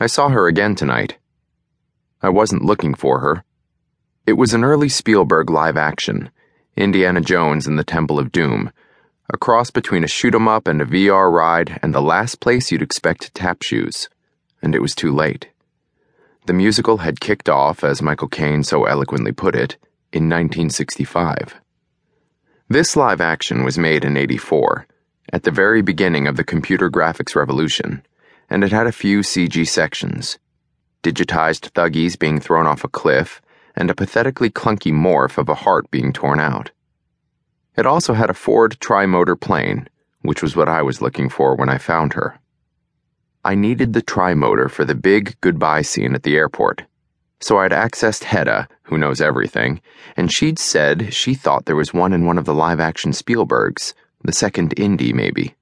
I saw her again tonight. I wasn't looking for her. It was an early Spielberg live action, Indiana Jones and the Temple of Doom, a cross between a shoot 'em up and a VR ride and the last place you'd expect tap shoes. And it was too late. The musical had kicked off, as Michael Caine so eloquently put it, in 1965. This live action was made in 84, at the very beginning of the computer graphics revolution and it had a few CG sections digitized Thuggees being thrown off a cliff, and a pathetically clunky morph of a heart being torn out. It also had a Ford trimotor plane, which was what I was looking for when I found her. I needed the trimotor for the big goodbye scene at the airport, so I'd accessed Hedda, who knows everything, and she'd said she thought there was one in one of the live action Spielbergs, the second Indy, maybe.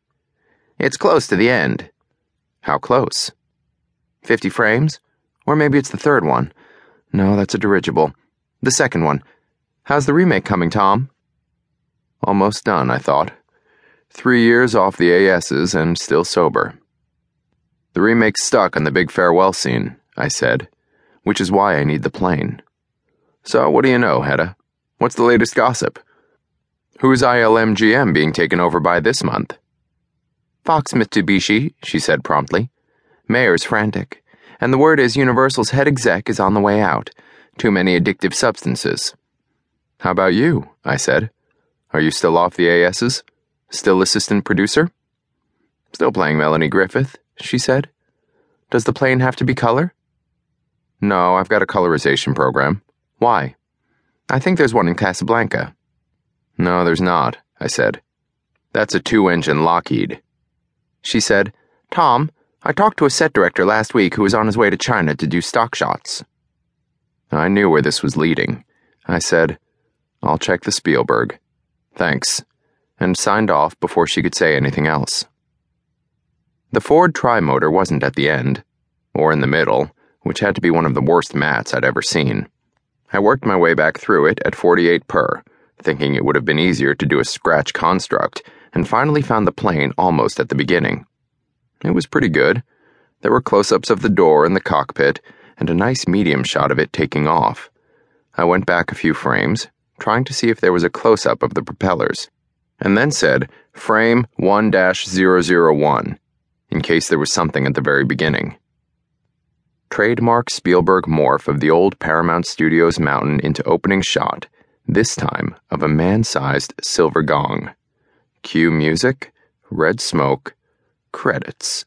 It's close to the end, how close? 50 frames? Or maybe it's the third one. No, that's a dirigible. The second one. How's the remake coming, Tom? Almost done, I thought. Three years off the ASs and still sober. The remake's stuck on the big farewell scene, I said, which is why I need the plane. So, what do you know, Hedda? What's the latest gossip? Who's ILMGM being taken over by this month? Fox Mitsubishi, she said promptly. Mayer's frantic. And the word is Universal's head exec is on the way out. Too many addictive substances. How about you? I said. Are you still off the ASs? Still assistant producer? Still playing Melanie Griffith, she said. Does the plane have to be color? No, I've got a colorization program. Why? I think there's one in Casablanca. No, there's not, I said. That's a two engine Lockheed. She said, Tom, I talked to a set director last week who was on his way to China to do stock shots. I knew where this was leading. I said, I'll check the Spielberg. Thanks. And signed off before she could say anything else. The Ford trimotor wasn't at the end, or in the middle, which had to be one of the worst mattes I'd ever seen. I worked my way back through it at 48 per, thinking it would have been easier to do a scratch construct and finally found the plane almost at the beginning. It was pretty good. There were close ups of the door and the cockpit, and a nice medium shot of it taking off. I went back a few frames, trying to see if there was a close up of the propellers, and then said, Frame 1 001, in case there was something at the very beginning. Trademark Spielberg morph of the old Paramount Studios mountain into opening shot, this time of a man sized silver gong. Cue music, red smoke, credits.